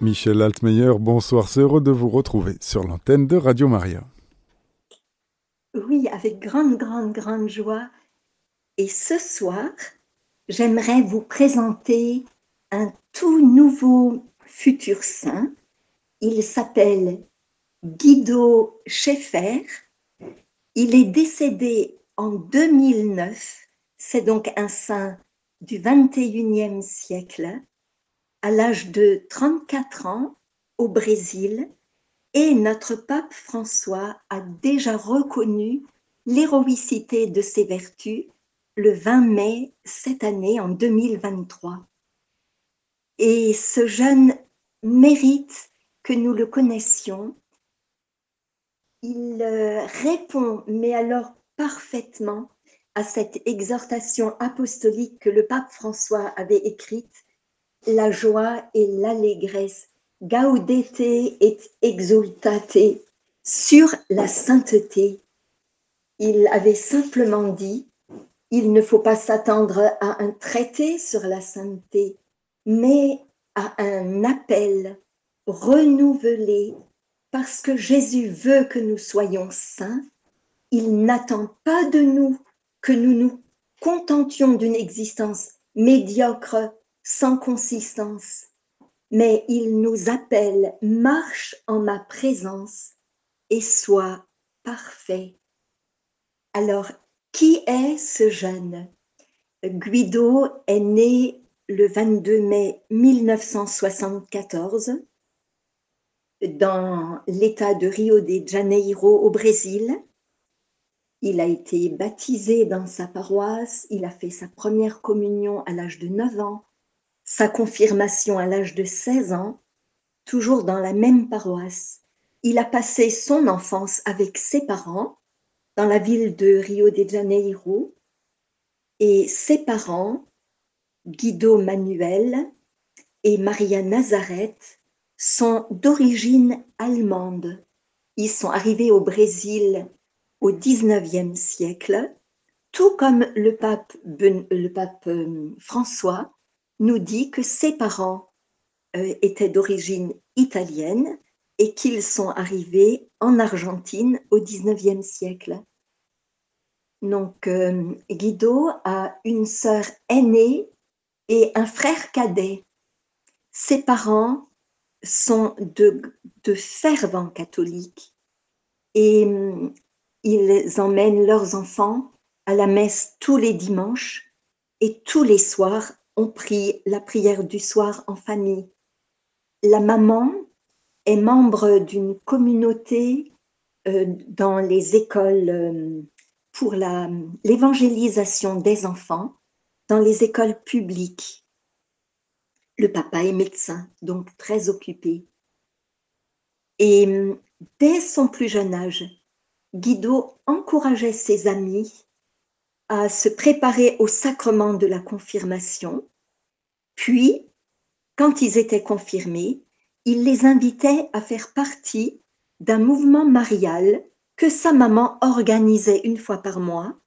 Michel Altmeyer, bonsoir, c'est heureux de vous retrouver sur l'antenne de Radio Maria. Oui, avec grande, grande, grande joie. Et ce soir, j'aimerais vous présenter un tout nouveau futur saint. Il s'appelle Guido Schaeffer. Il est décédé en 2009. C'est donc un saint du 21e siècle à l'âge de 34 ans au Brésil et notre pape François a déjà reconnu l'héroïcité de ses vertus le 20 mai cette année en 2023. Et ce jeune mérite que nous le connaissions. Il euh, répond, mais alors parfaitement, à cette exhortation apostolique que le pape François avait écrite la joie et l'allégresse, gaudete et exultate, sur la sainteté. Il avait simplement dit, il ne faut pas s'attendre à un traité sur la sainteté, mais à un appel renouvelé parce que Jésus veut que nous soyons saints. Il n'attend pas de nous que nous nous contentions d'une existence médiocre sans consistance, mais il nous appelle marche en ma présence et sois parfait. Alors, qui est ce jeune? Guido est né le 22 mai 1974 dans l'état de Rio de Janeiro au Brésil. Il a été baptisé dans sa paroisse, il a fait sa première communion à l'âge de 9 ans, sa confirmation à l'âge de 16 ans, toujours dans la même paroisse. Il a passé son enfance avec ses parents dans la ville de Rio de Janeiro et ses parents, Guido Manuel et Maria Nazareth, sont d'origine allemande. Ils sont arrivés au Brésil au XIXe siècle, tout comme le pape, le pape euh, François nous dit que ses parents euh, étaient d'origine italienne et qu'ils sont arrivés en Argentine au XIXe siècle. Donc euh, Guido a une sœur aînée et un frère cadet. Ses parents sont de, fervents catholiques et euh, ils emmènent leurs enfants à la messe tous les dimanches et tous les soirs on prie la prière du soir en famille. La maman est membre d'une communauté euh, dans les écoles euh, pour l'évangélisation des enfants, dans les écoles publiques. Le papa est médecin, donc très occupé. Et dès son plus jeune âge, Guido encourageait ses amis à se préparer au sacrement de la confirmation, puis, quand ils étaient confirmés, il les invitait à faire partie d'un mouvement marial que sa maman organisait une fois par mois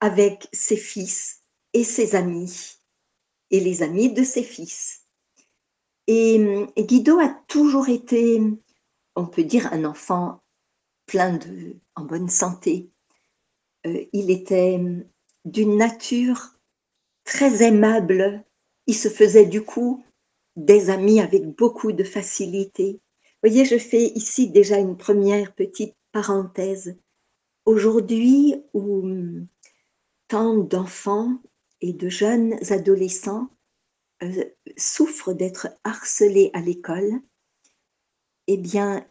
avec ses fils et ses amis, et les amis de ses fils. Et Guido a toujours été, on peut dire, un enfant plein de, en bonne santé. Euh, il était d'une nature très aimable. Il se faisait du coup des amis avec beaucoup de facilité. Vous voyez, je fais ici déjà une première petite parenthèse. Aujourd'hui, où tant d'enfants et de jeunes adolescents euh, souffrent d'être harcelés à l'école, eh bien,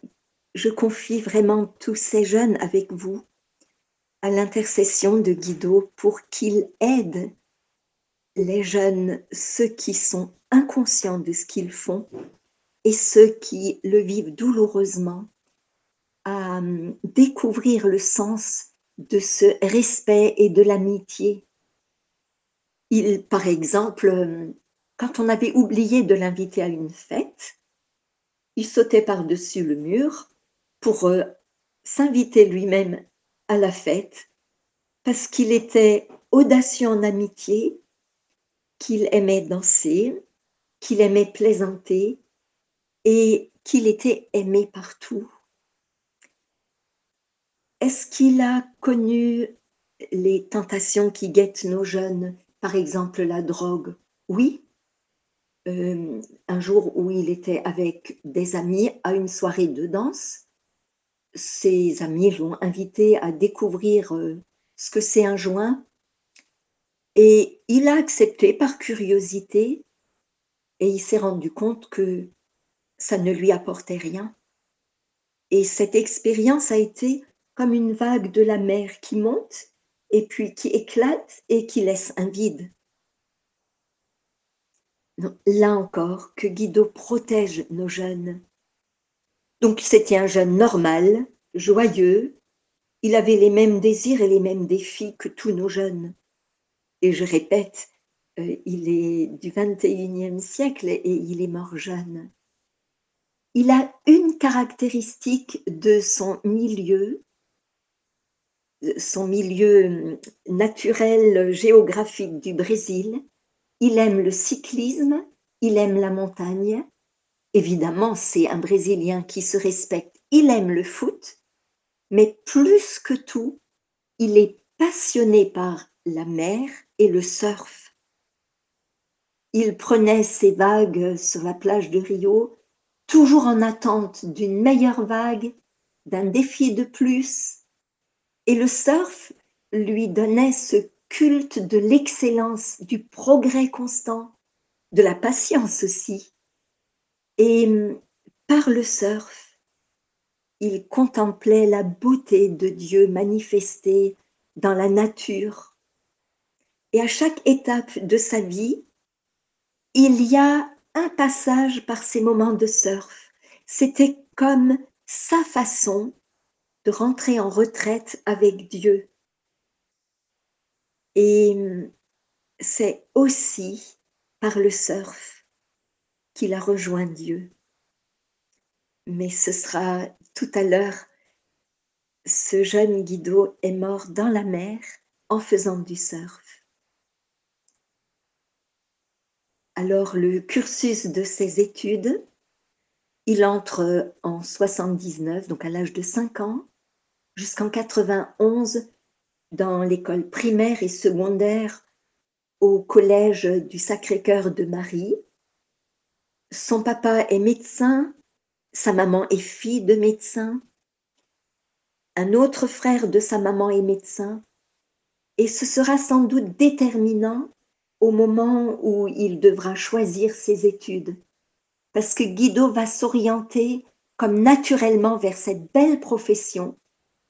je confie vraiment tous ces jeunes avec vous à l'intercession de Guido pour qu'il aide les jeunes, ceux qui sont inconscients de ce qu'ils font et ceux qui le vivent douloureusement, à hum, découvrir le sens de ce respect et de l'amitié. Il, par exemple, hum, quand on avait oublié de l'inviter à une fête, il sautait par-dessus le mur pour euh, s'inviter lui-même à la fête parce qu'il était audacieux en amitié, qu'il aimait danser, qu'il aimait plaisanter et qu'il était aimé partout. Est-ce qu'il a connu les tentations qui guettent nos jeunes, par exemple la drogue? Oui. Euh, un jour où il était avec des amis à une soirée de danse, ses amis l'ont invité à découvrir euh, ce que c'est un joint et il a accepté par curiosité et il s'est rendu compte que ça ne lui apportait rien. Et cette expérience a été comme une vague de la mer qui monte et puis qui éclate et qui laisse un vide. là encore, que Guido protège nos jeunes. Donc c'était un jeune normal, joyeux, il avait les mêmes désirs et les mêmes défis que tous nos jeunes. Et je répète, euh, il est du 21e siècle et il est mort jeune. Il a une caractéristique de son milieu, son milieu naturel géographique du Brésil. Il aime le cyclisme, il aime la montagne. Évidemment, c'est un Brésilien qui se respecte. Il aime le foot, mais plus que tout, il est passionné par la mer et le surf. Il prenait ses vagues sur la plage de Rio, toujours en attente d'une meilleure vague, d'un défi de plus. Et le surf lui donnait ce culte de l'excellence, du progrès constant, de la patience aussi. Et par le surf, il contemplait la beauté de Dieu manifestée dans la nature. Et à chaque étape de sa vie, il y a un passage par ces moments de surf. C'était comme sa façon de rentrer en retraite avec Dieu. Et c'est aussi par le surf qu'il a rejoint Dieu. Mais ce sera tout à l'heure, ce jeune Guido est mort dans la mer en faisant du surf. Alors le cursus de ses études, il entre en 79, donc à l'âge de 5 ans, jusqu'en 91 dans l'école primaire et secondaire au collège du Sacré-Cœur de Marie. Son papa est médecin, sa maman est fille de médecin. Un autre frère de sa maman est médecin. Et ce sera sans doute déterminant au moment où il devra choisir ses études. Parce que Guido va s'orienter comme naturellement vers cette belle profession.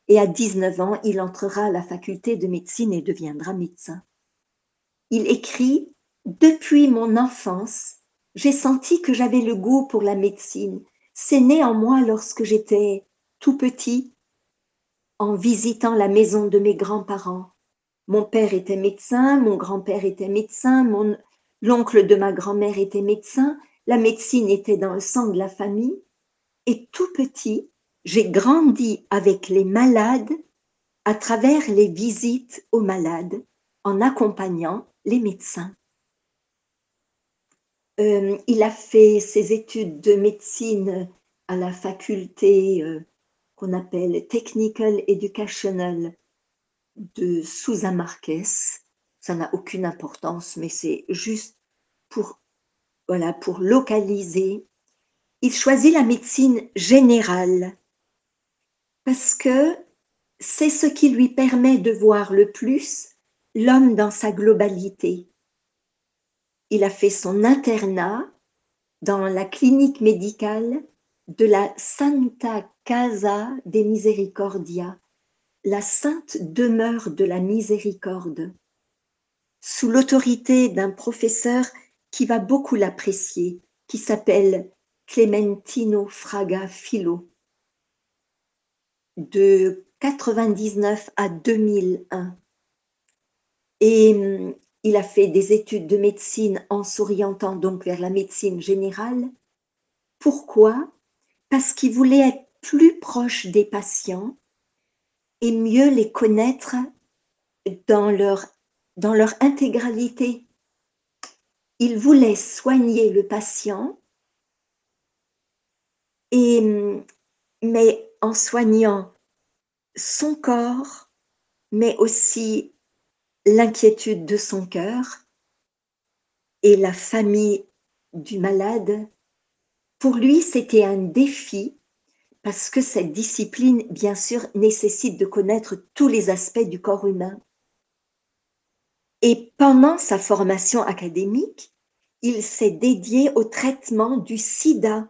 Et à 19 ans, il entrera à la faculté de médecine et deviendra médecin. Il écrit Depuis mon enfance, j'ai senti que j'avais le goût pour la médecine c'est né en moi lorsque j'étais tout petit, en visitant la maison de mes grands-parents. Mon père était médecin, mon grand-père était médecin, mon l'oncle de ma grand-mère était médecin, la médecine était dans le sang de la famille. Et tout petit, j'ai grandi avec les malades à travers les visites aux malades en accompagnant les médecins. Euh, il a fait ses études de médecine à la faculté euh, qu'on appelle Technical Educational de Sousa Marques. Ça n'a aucune importance, mais c'est juste pour, voilà, pour localiser. Il choisit la médecine générale parce que c'est ce qui lui permet de voir le plus l'homme dans sa globalité il a fait son internat dans la clinique médicale de la Santa Casa de Misericordia, la sainte demeure de la miséricorde, sous l'autorité d'un professeur qui va beaucoup l'apprécier, qui s'appelle Clementino Fraga Filo. De 99 à 2001. Et il a fait des études de médecine en s'orientant donc vers la médecine générale. Pourquoi? Parce qu'il voulait être plus proche des patients et mieux les connaître dans leur, intégralité. Il voulait soigner le patient mais en soignant son corps, mais aussi l'inquiétude de son cœur et la famille du malade, pour lui, c'était un défi parce que cette discipline, bien sûr, nécessite de connaître tous les aspects du corps humain. Et pendant sa formation académique, il s'est dédié au traitement du sida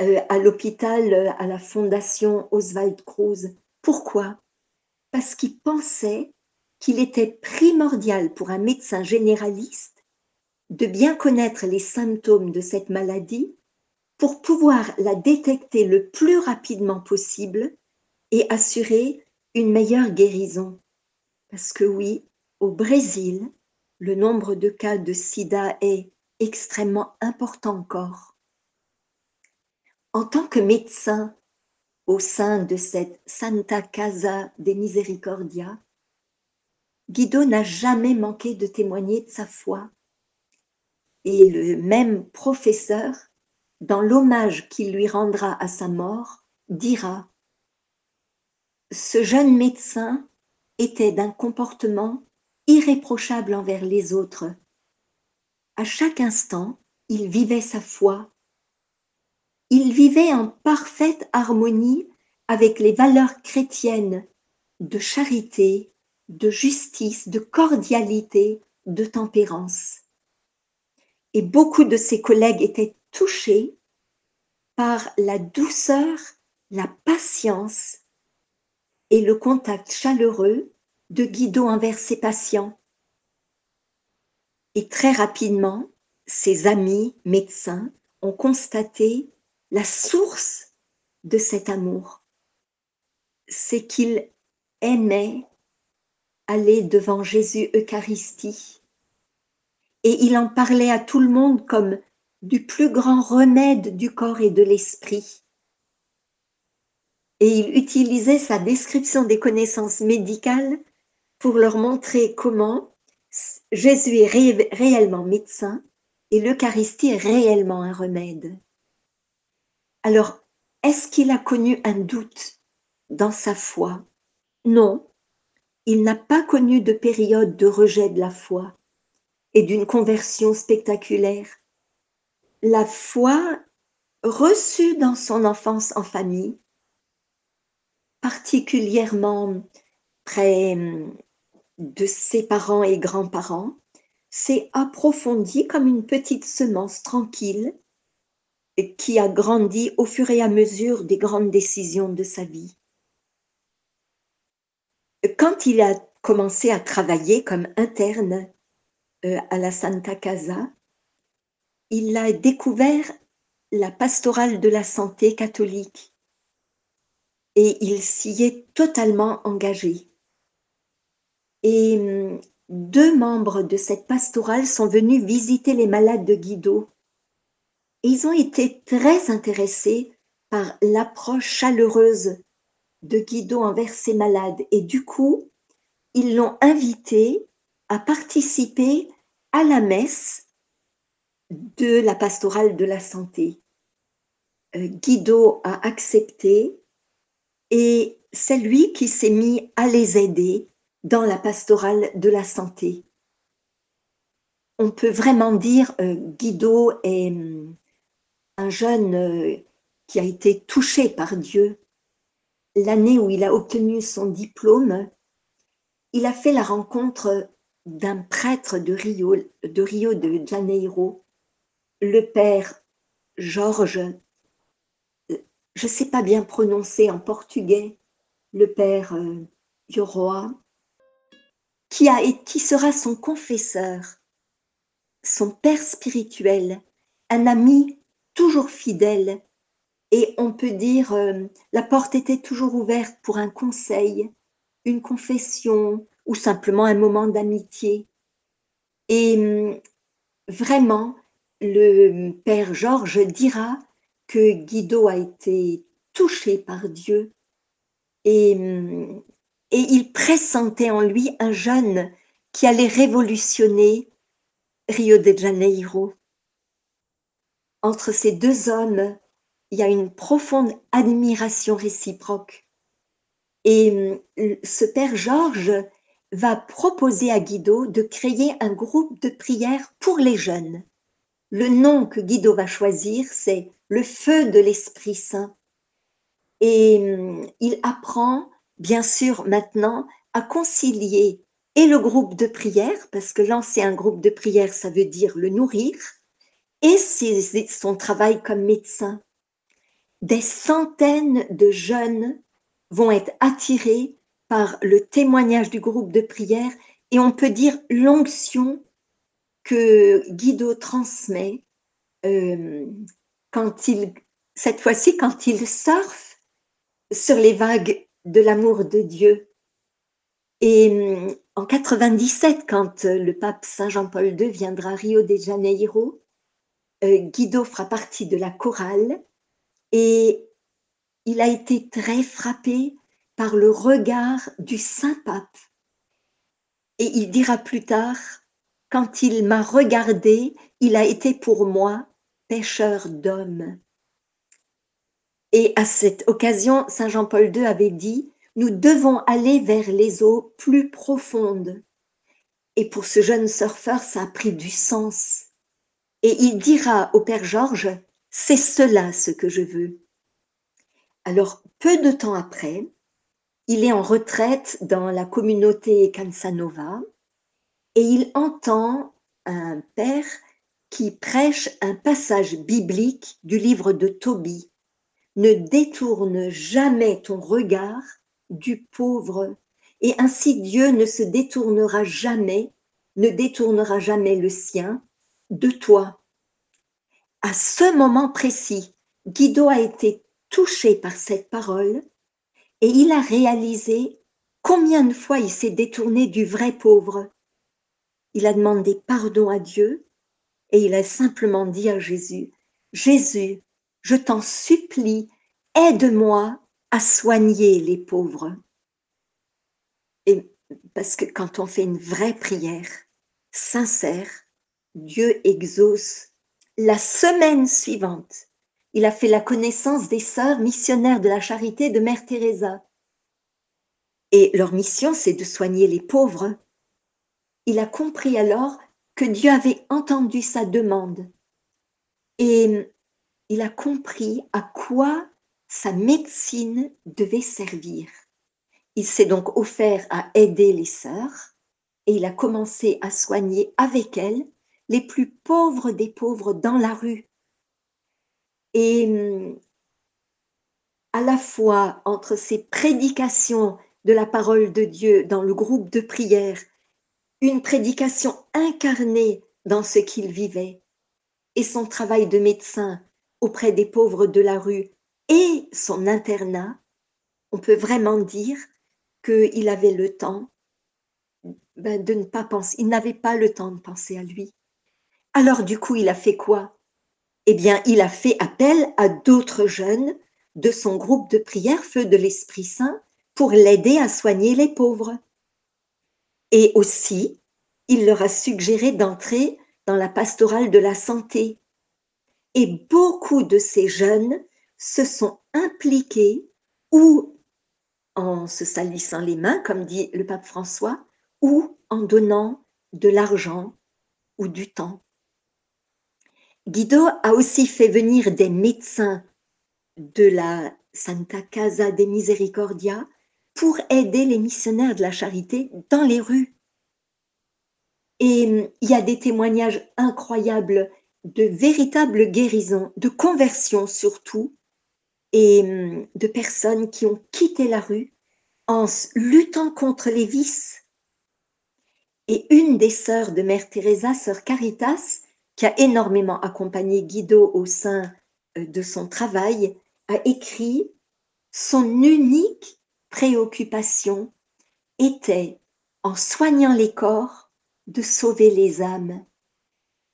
euh, à l'hôpital, euh, à la fondation Oswald Cruz. Pourquoi? Parce qu'il pensait qu'il était primordial pour un médecin généraliste de bien connaître les symptômes de cette maladie pour pouvoir la détecter le plus rapidement possible et assurer une meilleure guérison. Parce que oui, au Brésil, le nombre de cas de sida est extrêmement important encore. En tant que médecin au sein de cette Santa Casa de Misericordia, Guido n'a jamais manqué de témoigner de sa foi. Et le même professeur, dans l'hommage qu'il lui rendra à sa mort, dira Ce jeune médecin était d'un comportement irréprochable envers les autres. À chaque instant, il vivait sa foi. Il vivait en parfaite harmonie avec les valeurs chrétiennes de charité, de justice, de cordialité, de tempérance. Et beaucoup de ses collègues étaient touchés par la douceur, la patience et le contact chaleureux de Guido envers ses patients. Et très rapidement, ses amis médecins ont constaté la source de cet amour. C'est qu'il aimait aller devant Jésus Eucharistie. Et il en parlait à tout le monde comme du plus grand remède du corps et de l'esprit. Et il utilisait sa description des connaissances médicales pour leur montrer comment Jésus est réellement médecin et l'Eucharistie est réellement un remède. Alors, est-ce qu'il a connu un doute dans sa foi? Non, il n'a pas connu de période de rejet de la foi et d'une conversion spectaculaire. La foi reçue dans son enfance en famille, particulièrement près de ses parents et grands-parents s'est approfondie comme une petite semence tranquille qui a grandi au fur et à mesure des grandes décisions de sa vie. Quand il a commencé à travailler comme interne euh, à la Santa Casa, il a découvert la pastorale de la santé catholique et il s'y est totalement engagé. Et hum, deux membres de cette pastorale sont venus visiter les malades de Guido. Ils ont été très intéressés par l'approche chaleureuse de Guido envers ses malades. Et du coup, ils l'ont invité à participer à la messe de la pastorale de la santé. Euh, Guido a accepté et c'est lui qui s'est mis à les aider dans la pastorale de la santé. On peut vraiment dire euh, Guido est hum, un jeune euh, qui a été touché par Dieu. L'année où il a obtenu son diplôme, il a fait la rencontre d'un prêtre de Rio, de Janeiro, le père Georges, euh, je ne sais pas bien prononcer en portugais, le père euh, qui, a, et qui sera son confesseur, son père spirituel, un ami toujours fidèle. Et on peut dire, euh, la porte était toujours ouverte pour un conseil, une confession ou simplement un moment d'amitié. Et hum, vraiment, le Père Georges dira que Guido a été touché par Dieu et hum, et il pressentait en lui un jeune qui allait révolutionner Rio de Janeiro. Entre ces deux hommes, il y a une profonde admiration réciproque. Et euh, ce père Georges va proposer à Guido de créer un groupe de prière pour les jeunes. Le nom que Guido va choisir, c'est le feu de l'Esprit Saint. Et euh, il apprend, bien sûr, maintenant à concilier et le groupe de prière, parce que lancer un groupe de prière, ça veut dire le nourrir, et son travail comme médecin. Des centaines de jeunes vont être attirés par le témoignage du groupe de prière et on peut dire l'onction que Guido transmet euh, quand il, cette fois-ci, quand il surfe sur les vagues de l'amour de Dieu. Et en 97, quand le pape Saint Jean-Paul II viendra à Rio de Janeiro, euh, Guido fera partie de la chorale et il a été très frappé par le regard du Saint-Pape. Et il dira plus tard, quand il m'a regardé, il a été pour moi pêcheur d'hommes. Et à cette occasion, Saint Jean-Paul II avait dit, nous devons aller vers les eaux plus profondes. Et pour ce jeune surfeur, ça a pris du sens. Et il dira au Père Georges, c'est cela ce que je veux. Alors, peu de temps après, il est en retraite dans la communauté Cansanova et il entend un père qui prêche un passage biblique du livre de Tobie. Ne détourne jamais ton regard du pauvre, et ainsi Dieu ne se détournera jamais, ne détournera jamais le sien de toi. À ce moment précis, Guido a été touché par cette parole et il a réalisé combien de fois il s'est détourné du vrai pauvre. Il a demandé pardon à Dieu et il a simplement dit à Jésus, Jésus, je t'en supplie, aide-moi à soigner les pauvres. Et parce que quand on fait une vraie prière sincère, Dieu exauce. La semaine suivante, il a fait la connaissance des sœurs missionnaires de la charité de Mère Teresa. Et leur mission, c'est de soigner les pauvres. Il a compris alors que Dieu avait entendu sa demande. Et il a compris à quoi sa médecine devait servir. Il s'est donc offert à aider les sœurs et il a commencé à soigner avec elles les plus pauvres des pauvres dans la rue. Et à la fois entre ses prédications de la parole de Dieu dans le groupe de prière, une prédication incarnée dans ce qu'il vivait, et son travail de médecin auprès des pauvres de la rue et son internat, on peut vraiment dire qu'il avait le temps ben, de ne pas penser, il n'avait pas le temps de penser à lui. Alors du coup, il a fait quoi? Eh bien, il a fait appel à d'autres jeunes de son groupe de prière Feu de l'Esprit Saint pour l'aider à soigner les pauvres. Et aussi, il leur a suggéré d'entrer dans la pastorale de la santé. Et beaucoup de ces jeunes se sont impliqués ou en se salissant les mains, comme dit le pape François, ou en donnant de l'argent ou du temps. Guido a aussi fait venir des médecins de la Santa Casa de Misericordia pour aider les missionnaires de la charité dans les rues. Et hum, il y a des témoignages incroyables de véritables guérisons, de conversions surtout, et hum, de personnes qui ont quitté la rue en luttant contre les vices. Et une des sœurs de Mère Teresa, sœur Caritas, qui a énormément accompagné Guido au sein euh, de son travail, a écrit Son unique préoccupation était, en soignant les corps, de sauver les âmes.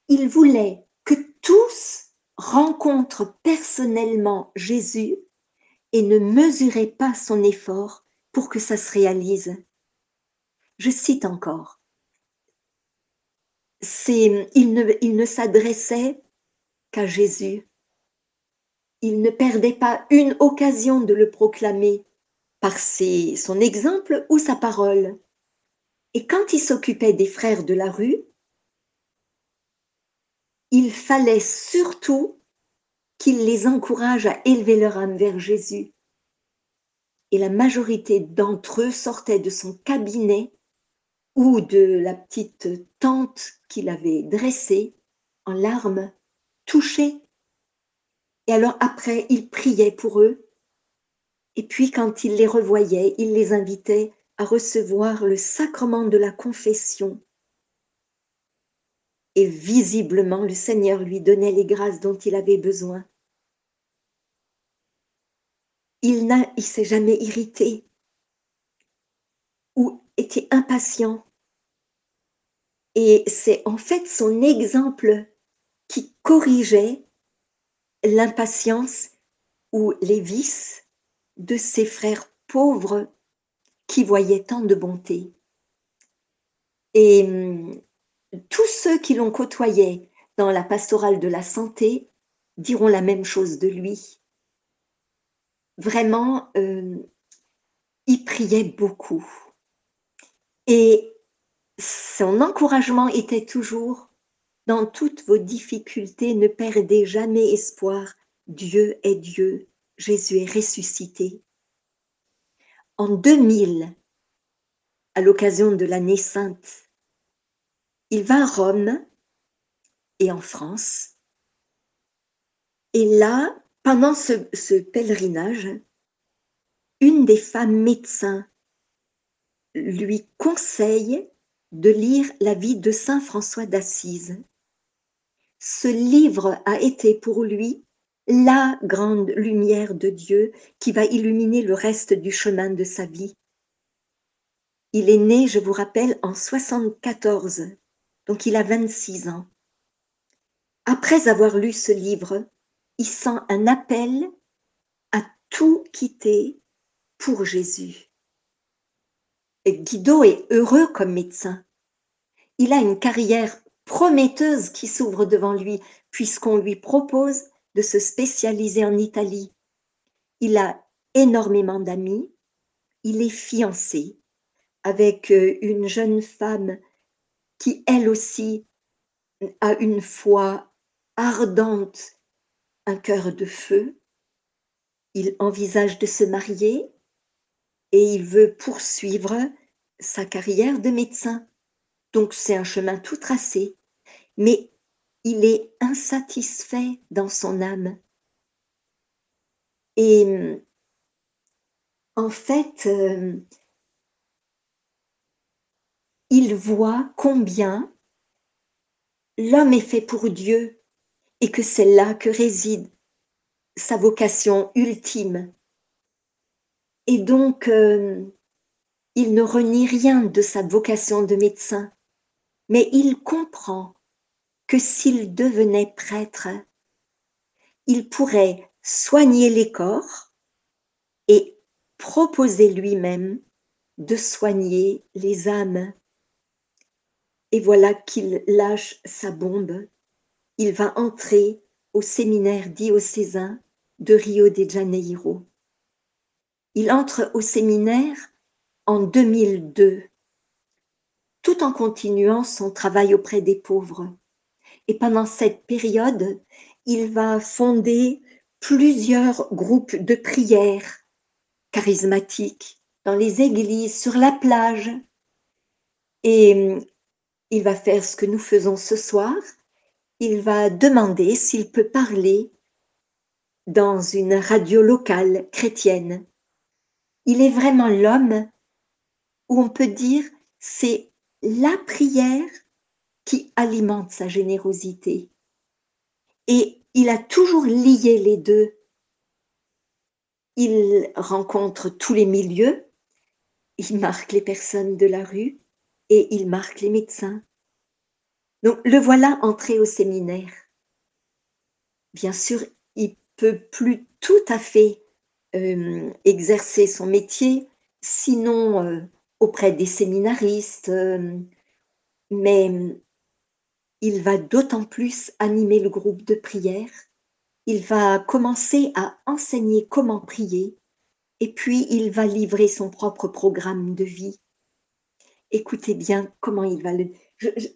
Il voulait que tous rencontrent personnellement Jésus et ne mesuraient pas son effort pour que ça se réalise. Je cite encore il ne, s'adressait qu'à Jésus. il ne perdait pas une occasion de le proclamer par son exemple ou sa parole. Et quand il s'occupait des frères de la rue, il fallait surtout qu'il les encourage à élever leur âme vers Jésus. Et la majorité d'entre eux sortaient de son cabinet ou de la petite tente qu'il avait dressée en larmes, touchés. Et alors après, il priait pour eux. Et puis quand il les revoyait, il les invitait à recevoir le sacrement de la confession. Et visiblement, le Seigneur lui donnait les grâces dont il avait besoin. Il il s'est jamais irrité ou été impatient. Et c'est en fait son exemple qui corrigeait l'impatience ou les vices de ses frères pauvres qui voyaient tant de bonté. Et hum, tous ceux qui l'ont côtoyé dans la pastorale de la santé diront la même chose de lui. Vraiment, euh, il priait beaucoup. Et son encouragement était toujours, dans toutes vos difficultés, ne perdez jamais espoir. Dieu est Dieu, Jésus est ressuscité. En 2000, à l'occasion de l'année sainte, il va à Rome et en France. Et là, pendant ce, ce pèlerinage, une des femmes médecins lui conseille de lire la vie de Saint François d'Assise. Ce livre a été pour lui la grande lumière de Dieu qui va illuminer le reste du chemin de sa vie. Il est né, je vous rappelle, en 74, donc il a 26 ans. Après avoir lu ce livre, il sent un appel à tout quitter pour Jésus. Guido est heureux comme médecin. Il a une carrière prometteuse qui s'ouvre devant lui puisqu'on lui propose de se spécialiser en Italie. Il a énormément d'amis. Il est fiancé avec euh, une jeune femme qui, elle aussi, a une foi ardente, un cœur de feu. Il envisage de se marier et il veut poursuivre sa carrière de médecin. Donc c'est un chemin tout tracé, mais il est insatisfait dans son âme. Et en fait, euh, il voit combien l'homme est fait pour Dieu et que c'est là que réside sa vocation ultime. Et donc, euh, il ne renie rien de sa vocation de médecin, mais il comprend que s'il devenait prêtre, il pourrait soigner les corps et proposer lui-même de soigner les âmes. Et voilà qu'il lâche sa bombe. Il va entrer au séminaire diocésain de Rio de Janeiro. Il entre au séminaire en 2002, tout en continuant son travail auprès des pauvres. Et pendant cette période, il va fonder plusieurs groupes de prière charismatiques dans les églises, sur la plage. Et il va faire ce que nous faisons ce soir. Il va demander s'il peut parler dans une radio locale chrétienne il est vraiment l'homme où on peut dire c'est la prière qui alimente sa générosité. Et il a toujours lié les deux. Il rencontre tous les milieux, il marque les personnes de la rue et il marque les médecins. Donc le voilà entré au séminaire. Bien sûr, il peut plus tout à fait euh, exercer son métier, sinon euh, auprès des séminaristes, euh, mais il va d'autant plus animer le groupe de prière il va commencer à enseigner comment prier et puis il va livrer son propre programme de vie. Écoutez bien comment il va le...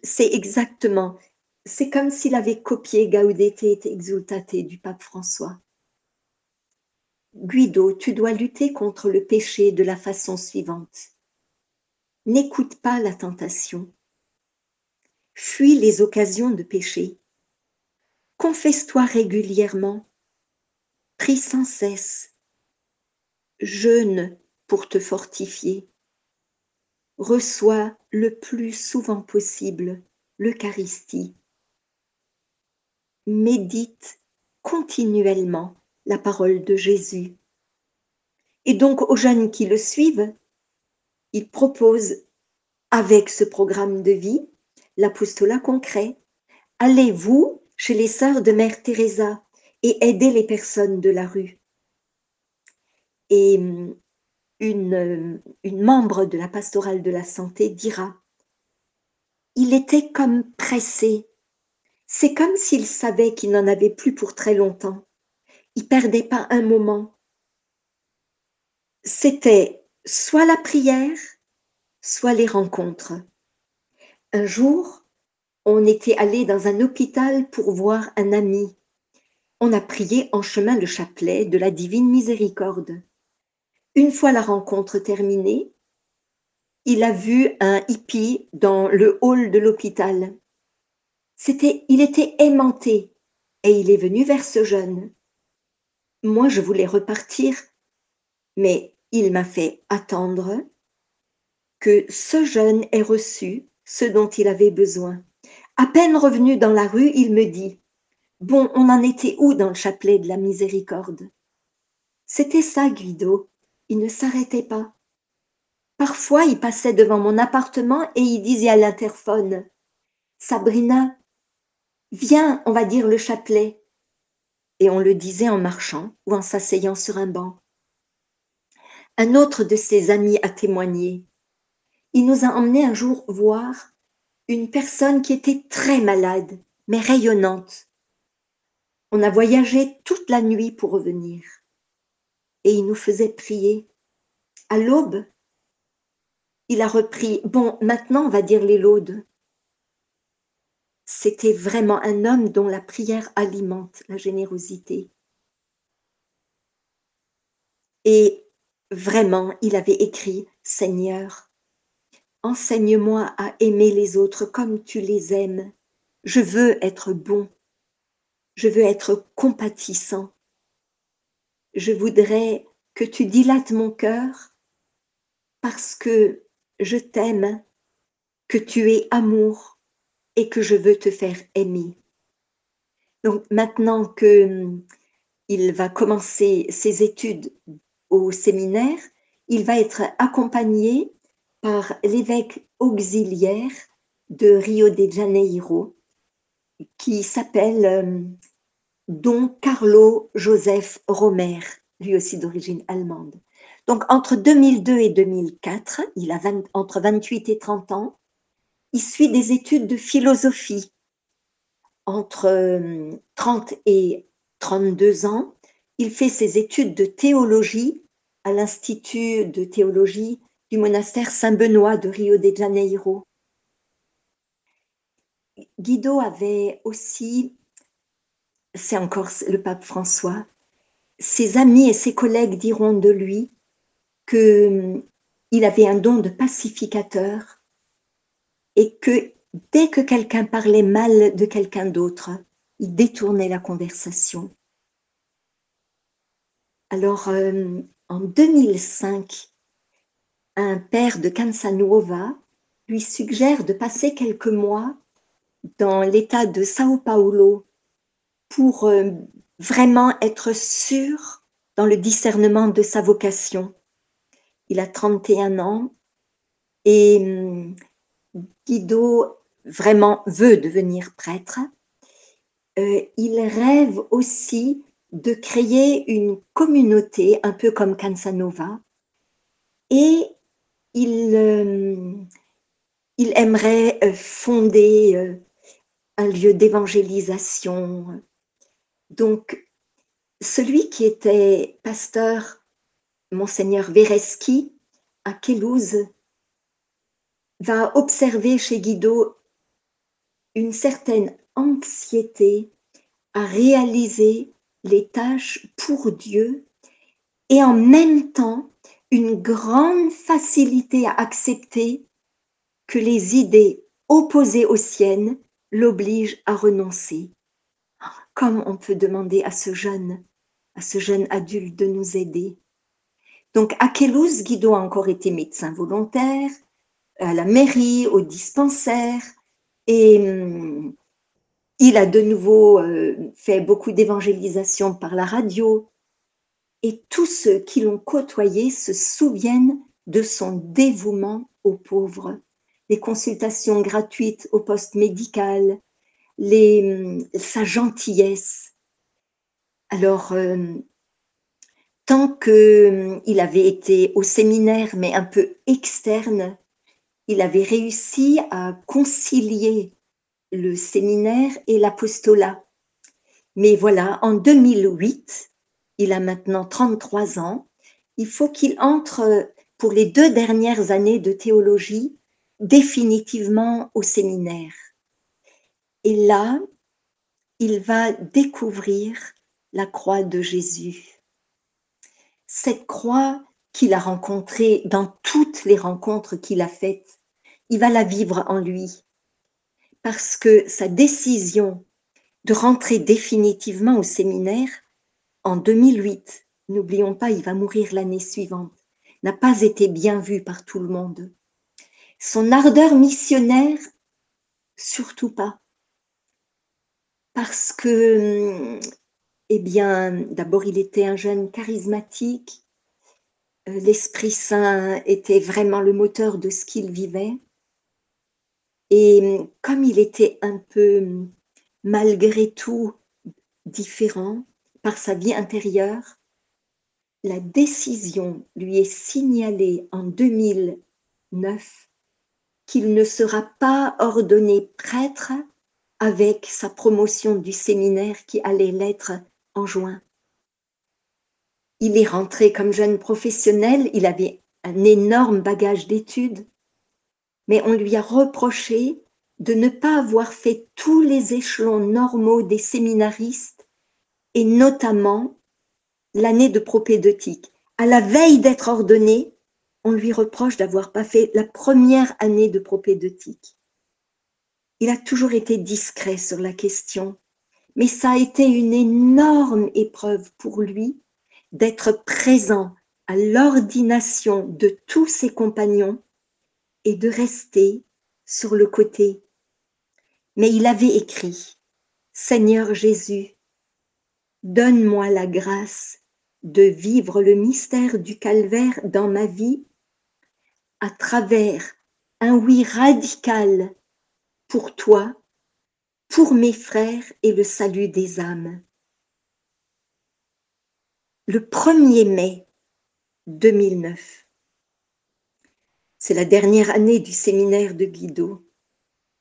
C'est exactement, c'est comme s'il avait copié Gaudete et Exultate du pape François. Guido, tu dois lutter contre le péché de la façon suivante. N'écoute pas la tentation. Fuis les occasions de péché. Confesse-toi régulièrement. Prie sans cesse. Jeûne pour te fortifier. Reçois le plus souvent possible l'Eucharistie. Médite continuellement la parole de Jésus. Et donc aux jeunes qui le suivent, il propose avec ce programme de vie l'apostolat concret. Allez-vous chez les sœurs de Mère Teresa et aidez les personnes de la rue? Et une membre de la pastorale de la santé dira, il était comme pressé. C'est comme s'il savait qu'il n'en avait plus pour très longtemps il perdait pas un moment. C'était soit la prière, soit les rencontres. Un jour, on était allé dans un hôpital pour voir un ami. On a prié en chemin le chapelet de la divine miséricorde. Une fois la rencontre terminée, il a vu un hippie dans le hall de l'hôpital. Il était aimanté et il est venu vers ce jeune. Moi, je voulais repartir, mais il m'a fait attendre que ce jeune ait reçu ce dont il avait besoin. À peine revenu dans la rue, il me dit Bon, on en était où dans le chapelet de la miséricorde? C'était ça, Guido. Il ne s'arrêtait pas. Parfois, il passait devant mon appartement et il disait à l'interphone Sabrina, viens, on va dire le chapelet et on le disait en marchant ou en s'asseyant sur un banc. Un autre de ses amis a témoigné. Il nous a emmenés un jour voir une personne qui était très malade, mais rayonnante. On a voyagé toute la nuit pour revenir. Et il nous faisait prier. À l'aube, il a repris, bon, maintenant on va dire les laudes. C'était vraiment un homme dont la prière alimente la générosité. Et vraiment, il avait écrit, Seigneur, enseigne-moi à aimer les autres comme tu les aimes. Je veux être bon. Je veux être compatissant. Je voudrais que tu dilates mon cœur parce que je t'aime, que tu es amour et que je veux te faire aimer. Donc maintenant que hum, il va commencer ses études au séminaire, il va être accompagné par l'évêque auxiliaire de Rio de Janeiro, qui s'appelle hum, Don Carlo Joseph Romer, lui aussi d'origine allemande. Donc entre 2002 et 2004, il a entre 28 et 30 ans, il suit des études de philosophie entre 30 euh, et 32 ans. Il fait ses études de théologie à l'Institut de théologie du monastère Saint-Benoît de Rio de Janeiro. Guido avait aussi, c'est encore le pape François, ses amis et ses collègues diront de lui qu'il avait un don de pacificateur et que dès que quelqu'un parlait mal de quelqu'un d'autre, il détournait la conversation. Alors, euh, en 2005, un père de Cansanuova lui suggère de passer quelques mois dans l'état de Sao Paulo pour euh, vraiment être sûr dans le discernement de sa vocation. Il a 31 ans et hum, Guido vraiment veut devenir prêtre, euh, il rêve aussi de créer une communauté, un peu comme Cansanova, et il, euh, aimerait euh, fonder un lieu d'évangélisation. Donc, celui qui était pasteur, monseigneur Vereski, à Kélouze, va observer chez Guido une certaine anxiété à réaliser les tâches pour Dieu et en même temps une grande facilité à accepter que les idées opposées aux siennes l'obligent à renoncer. Comme on peut demander à ce jeune, à ce jeune adulte de nous aider. Donc à Guido a encore été médecin volontaire, à la mairie, au dispensaire, et hum, il a de nouveau euh, fait beaucoup d'évangélisation par la radio. Et tous ceux qui l'ont côtoyé se souviennent de son dévouement aux pauvres. Les consultations gratuites au poste médical, hum, sa gentillesse. Alors, euh, tant qu'il hum, avait été au séminaire, mais un peu externe, il avait réussi à concilier le séminaire et l'apostolat. Mais voilà, en 2008, il a maintenant 33 ans, il faut qu'il entre pour les deux dernières années de théologie définitivement au séminaire. Et là, il va découvrir la croix de Jésus. Cette croix qu'il a rencontrée dans toutes les rencontres qu'il a faites, il va la vivre en lui parce que sa décision de rentrer définitivement au séminaire en 2008, n'oublions pas, il va mourir l'année suivante, n'a pas été bien vue par tout le monde. Son ardeur missionnaire, surtout pas. Parce que, eh bien, d'abord, il était un jeune charismatique, euh, l'Esprit Saint était vraiment le moteur de ce qu'il vivait. Et comme il était un peu, malgré tout, différent par sa vie intérieure, la décision lui est signalée en 2009 qu'il ne sera pas ordonné prêtre avec sa promotion du séminaire qui allait l'être en juin. Il est rentré comme jeune professionnel, il avait un énorme bagage d'études, mais on lui a reproché de ne pas avoir fait tous les échelons normaux des séminaristes et notamment l'année de propédeutique. À la veille d'être ordonné, on lui reproche d'avoir pas fait la première année de propédeutique. Il a toujours été discret sur la question, mais ça a été une énorme épreuve pour lui d'être présent à l'ordination de tous ses compagnons et de rester sur le côté. Mais il avait écrit, Seigneur Jésus, donne-moi la grâce de vivre le mystère du calvaire dans ma vie à travers un oui radical pour toi, pour mes frères et le salut des âmes. Le 1er mai 2009, c'est la dernière année du séminaire de Guido.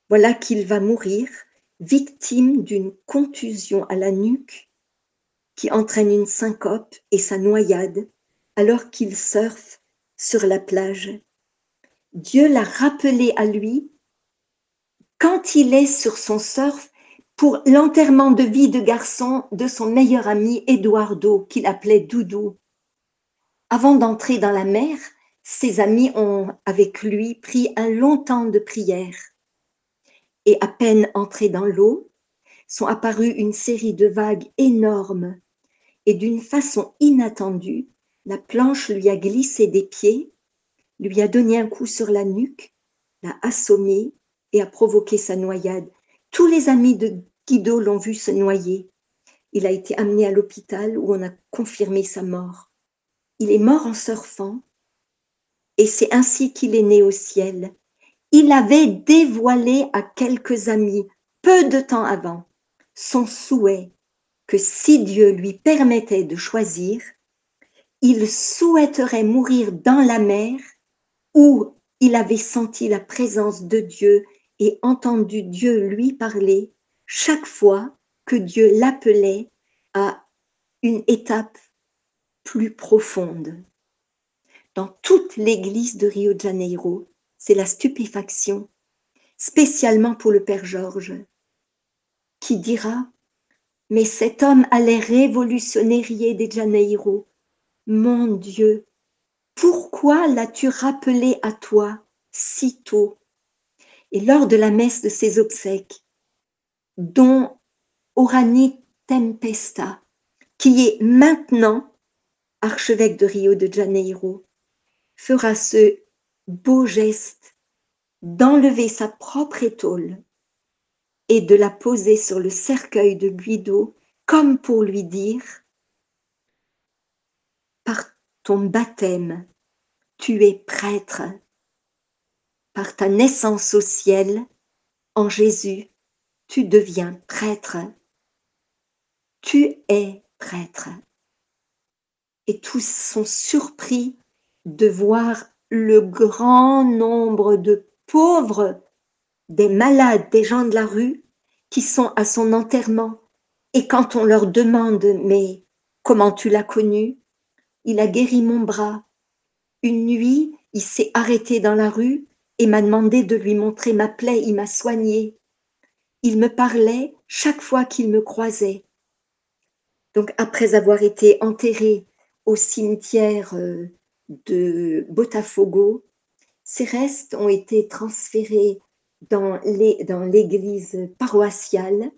Voilà qu'il va mourir, victime d'une contusion à la nuque qui entraîne une syncope et sa noyade alors qu'il surfe sur la plage. Dieu l'a rappelé à lui quand il est sur son surf pour l'enterrement de vie de garçon de son meilleur ami Eduardo, qu'il appelait Doudou. Avant d'entrer dans la mer, ses amis ont, avec lui, pris un long temps de prière. Et à peine entrés dans l'eau, sont apparues une série de vagues énormes. Et d'une façon inattendue, la planche lui a glissé des pieds, lui a donné un coup sur la nuque, l'a assommé et a provoqué sa noyade. Tous les amis de Guido l'ont vu se noyer. Il a été amené à l'hôpital où on a confirmé sa mort. Il est mort en surfant et c'est ainsi qu'il est né au ciel. Il avait dévoilé à quelques amis, peu de temps avant, son souhait que si Dieu lui permettait de choisir, il souhaiterait mourir dans la mer où il avait senti la présence de Dieu et entendu Dieu lui parler chaque fois que Dieu l'appelait à une étape plus profonde. Dans toute l'église de Rio de Janeiro, c'est la stupéfaction, spécialement pour le Père Georges, qui dira Mais cet homme allait révolutionner Rio de Janeiro. Mon Dieu, pourquoi l'as-tu rappelé à toi si tôt? Et lors de la messe de ses obsèques, dont Orani Tempesta, qui est maintenant archevêque de Rio de Janeiro, fera ce beau geste d'enlever sa propre étole et de la poser sur le cercueil de Guido comme pour lui dire Par ton baptême, tu es prêtre. Par ta naissance au ciel, en Jésus, tu deviens prêtre. Tu es prêtre. Et tous sont surpris de voir le grand nombre de pauvres, des malades, des gens de la rue qui sont à son enterrement. Et quand on leur demande, mais comment tu l'as connu? Il a guéri mon bras. Une nuit, il s'est arrêté dans la rue et m'a demandé de lui montrer ma plaie, il m'a soigné. Il me parlait chaque fois qu'il me croisait. Donc après avoir été enterré au cimetière euh, de Botafogo, ces restes ont été transférés dans l'église paroissiale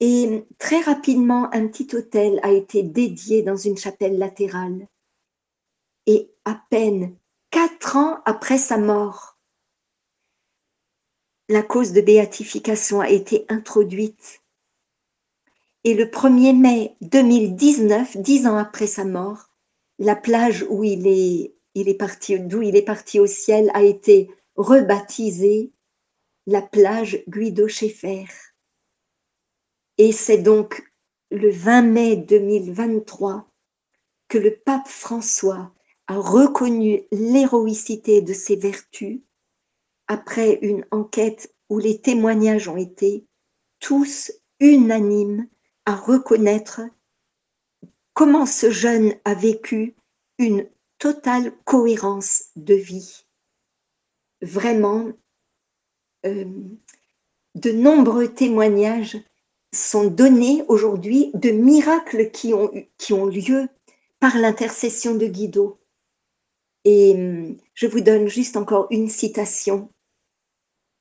et très rapidement un petit hôtel a été dédié dans une chapelle latérale. Et à peine quatre ans après sa mort, la cause de béatification a été introduite. Et le 1er mai 2019, dix ans après sa mort, la plage où il est, il parti, d'où il est parti au ciel a été rebaptisée la plage Guido Schaeffer. Et c'est donc le 20 mai 2023 que le pape François a reconnu l'héroïcité de ses vertus après une enquête où les témoignages ont été tous unanimes à reconnaître comment ce jeune a vécu une totale cohérence de vie? Vraiment, euh, de nombreux témoignages sont donnés aujourd'hui de miracles qui ont, qui ont lieu par l'intercession de Guido. Et euh, je vous donne juste encore une citation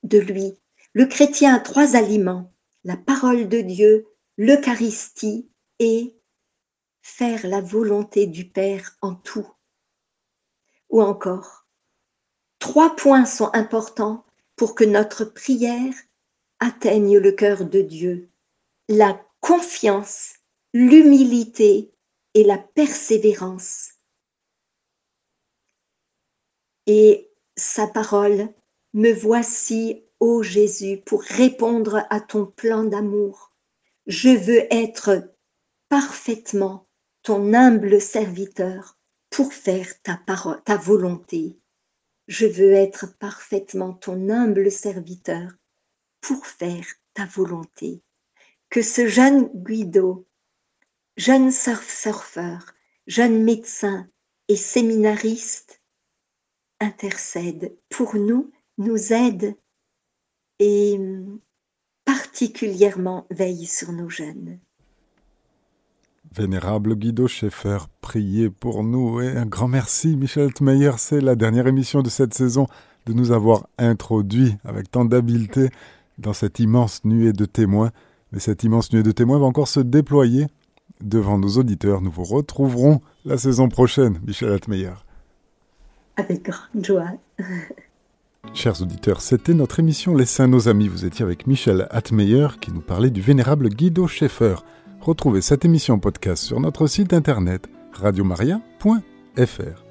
de lui. Le chrétien a trois aliments, la parole de Dieu, l'Eucharistie et faire la volonté du Père en tout. Ou encore, trois points sont importants pour que notre prière atteigne le cœur de Dieu. La confiance, l'humilité et la persévérance. Et sa parole, me voici, ô Jésus, pour répondre à ton plan d'amour. Je veux être parfaitement humble serviteur pour faire ta, parole, ta volonté. Je veux être parfaitement ton humble serviteur pour faire ta volonté. Que ce jeune Guido, jeune surfeur, jeune médecin et séminariste intercède pour nous, nous aide et particulièrement veille sur nos jeunes. Vénérable Guido Schaeffer, priez pour nous et un grand merci Michel Altmeyer, c'est la dernière émission de cette saison de nous avoir introduit avec tant d'habileté dans cette immense nuée de témoins. Mais cette immense nuée de témoins va encore se déployer devant nos auditeurs. Nous vous retrouverons la saison prochaine, Michel Altmeyer. Avec grande joie. Chers auditeurs, c'était notre émission Les Saints, nos amis. Vous étiez avec Michel Atmeyer qui nous parlait du vénérable Guido Schaeffer. Retrouvez cette émission podcast sur notre site internet radiomaria.fr.